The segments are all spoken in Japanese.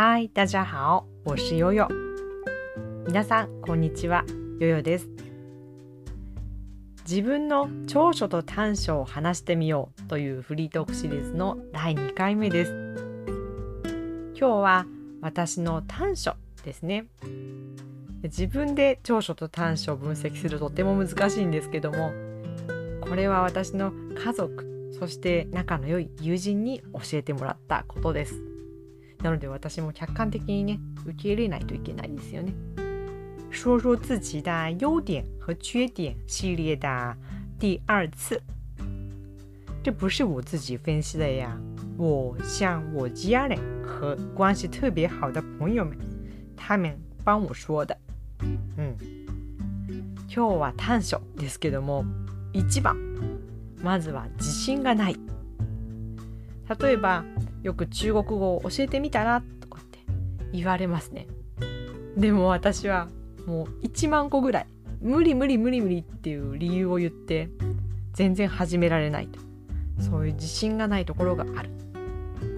嗨，大家好，我是悠悠。皆さんこんにちは、ヨヨです。自分の長所と短所を話してみようというフリートークシリーズの第2回目です。今日は私の短所ですね。自分で長所と短所を分析するとても難しいんですけども、これは私の家族、そして仲の良い友人に教えてもらったことです。なので私も客観的にね受け入れないといけないですよね。说说自己的优点和缺点系列的第二次，这不是我自己分析的呀，我向我家人和关系特别好的朋友们，他们帮我说的。うん。今日は短所ですけども、一番まずは自信がない。例えばよく中国語を教えてみたらとかって言われますね。でも私はもう1万個ぐらい無理無理無理無理っていう理由を言って全然始められないと。そういう自信がないところがある。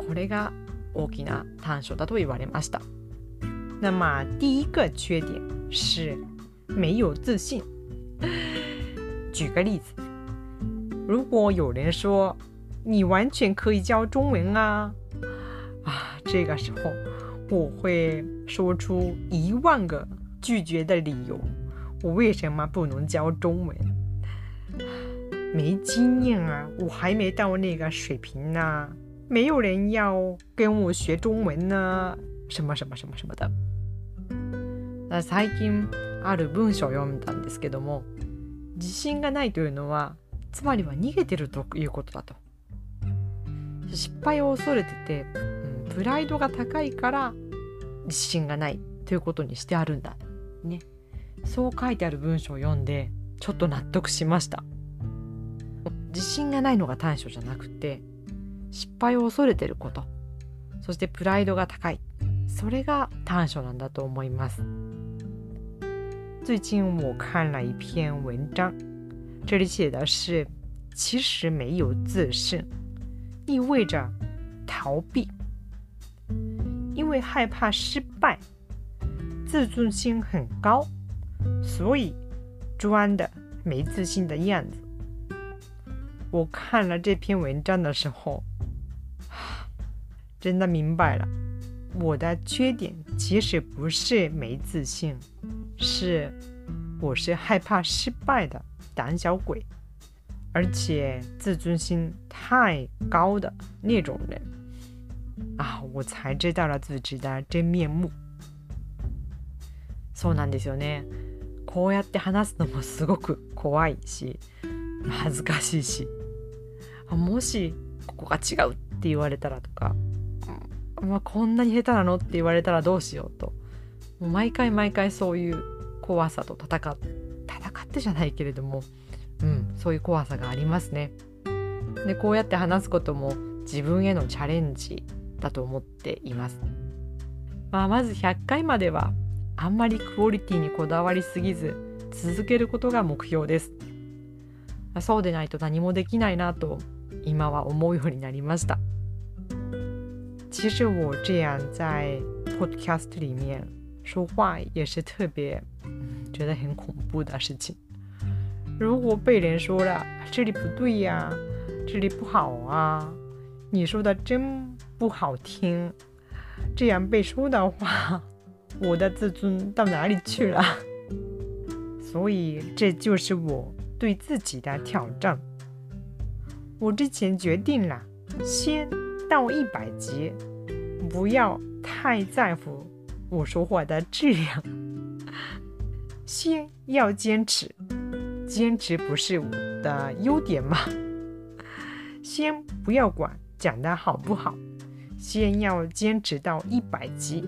これが大きな短所だと言われました。那么第一个缺点是没有自信。举个例子。如果有人说你完全可以教中文啊！啊，这个时候我会说出一万个拒绝的理由，我为什么不能教中文？没经验啊，我还没到那个水平呢，没有人要跟我学中文呢，什么什么什么什么的。最近ある文章を読んだんですけども、自信がないというのは、つまりは逃げてるということだと。 失敗を恐れてて、うん、プライドが高いから自信がないということにしてあるんだ。ね。そう書いてある文章を読んでちょっと納得しました。自信がないのが短所じゃなくて失敗を恐れてることそしてプライドが高いそれが短所なんだと思います。最近我看了一篇文章，这里写的是其实没有自信。意味着逃避，因为害怕失败，自尊心很高，所以装的没自信的样子。我看了这篇文章的时候，真的明白了，我的缺点其实不是没自信，是我是害怕失败的胆小鬼。而且自尊心太高的那种人啊，我才知道了自己的真面目。そうなんですよね。こうやって話すのもすごく怖いし、恥ずかしいし、もしここが違うって言われたらとか、まあ、こんなに下手なのって言われたらどうしようと、もう毎回毎回そういう怖さと戦っ戦ってじゃないけれども、そういう怖さがありますね。でこうやって話すことも自分へのチャレンジだと思っています。まあ、まず100回まではあんまりクオリティにこだわりすぎず続けることが目標です。そうでないと何もできないなと今は思うようになりました。其实我这样在 podcast 里面说话也是特别觉得很恐怖的事情。如果被人说了这里不对呀，这里不好啊，你说的真不好听，这样被说的话，我的自尊到哪里去了？所以这就是我对自己的挑战。我之前决定了，先到一百级，不要太在乎我说话的质量，先要坚持。坚持不是我的优点吗？先不要管讲的好不好，先要坚持到一百级。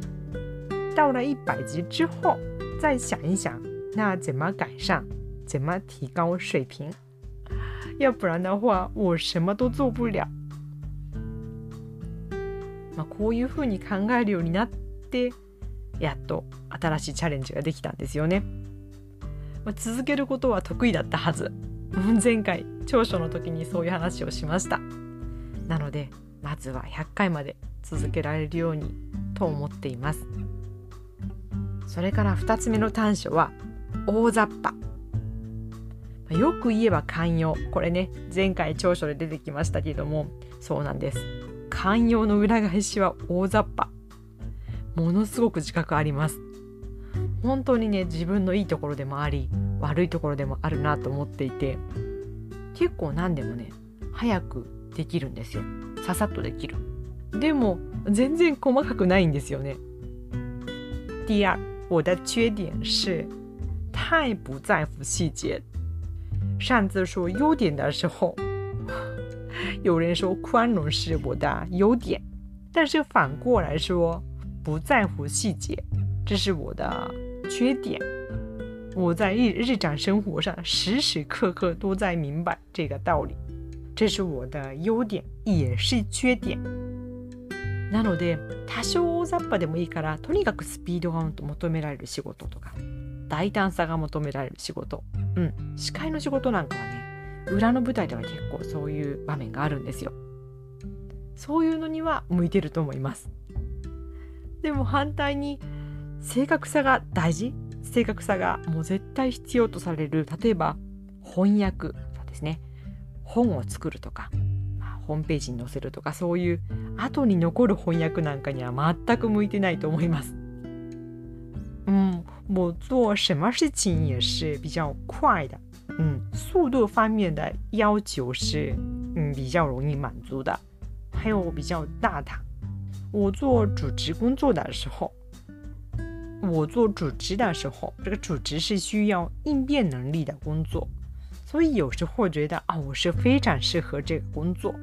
到了一百级之后，再想一想，那怎么改善，怎么提高水平？要不然的话，我什么都做不了。まあこういうふうに考えるようになって、やっと新しいチャレンジができたんですよね。 まあ、続けることは得意だったはず。前回長所の時にそういう話をしました。なのでまずは100回まで続けられるようにと思っています。それから2つ目の短所は大雑把。よく言えば寛容。これね前回長所で出てきましたけどもそうなんです。寛容の裏返しは大雑把。ものすごく自覚あります。本当にね自分のいいところでもあり悪いところでもあるなと思っていて結構何でもね早くできるんですよ。ささっとできる。でも全然細かくないんですよね。第二我的缺点是太不在乎细节。上次说优点的时候有人说宽容是我的优点。但是反过来说不在乎细节这是我的缺点。我在日日常生活上时时刻刻都在明白这个道理。这是我的優点也是缺点。なので多少大雑把でもいいからとにかくスピードが求められる仕事とか大胆さが求められる仕事。うん。司会の仕事なんかはね裏の舞台では結構そういう場面があるんですよ。そういうのには向いてると思います。でも反対に正確さが大事？正確さがもう絶対必要とされる例えば翻訳ですね本を作るとか、まあ、ホームページに載せるとかそういう後に残る翻訳なんかには全く向いてないと思います。嗯，我做什么事情也是比较快的，嗯，速度方面的要求是嗯比较容易满足的，还有比较大胆。我做主持工作的时候，我做主持的时候，这个主持是需要应变能力的工作。所以有时候觉得啊，我是非常适合这个工作。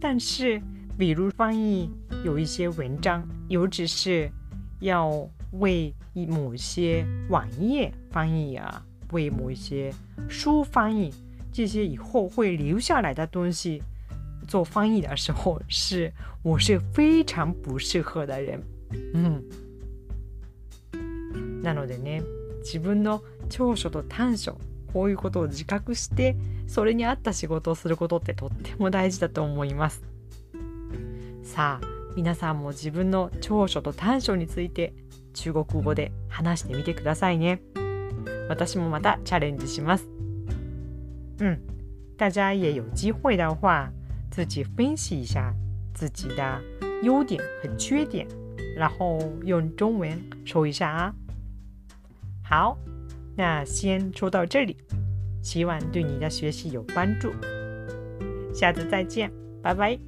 但是，比如翻译有一些文章，尤其是要为某些网页翻译啊，为某一些书翻译，这些以后会留下来的东西做翻译的时候，是我是非常不适合的人。嗯。なのでね、自分の長所と短所こういうことを自覚してそれに合った仕事をすることってとっても大事だと思います。さあ皆さんも自分の長所と短所について中国語で話してみてくださいね。私もまたチャレンジします。うん。大家也有机会的话自己分析一下自己的优点和缺点。然后用中文说一下啊好那先说到这里希望对你的学习有帮助。下次再见拜拜。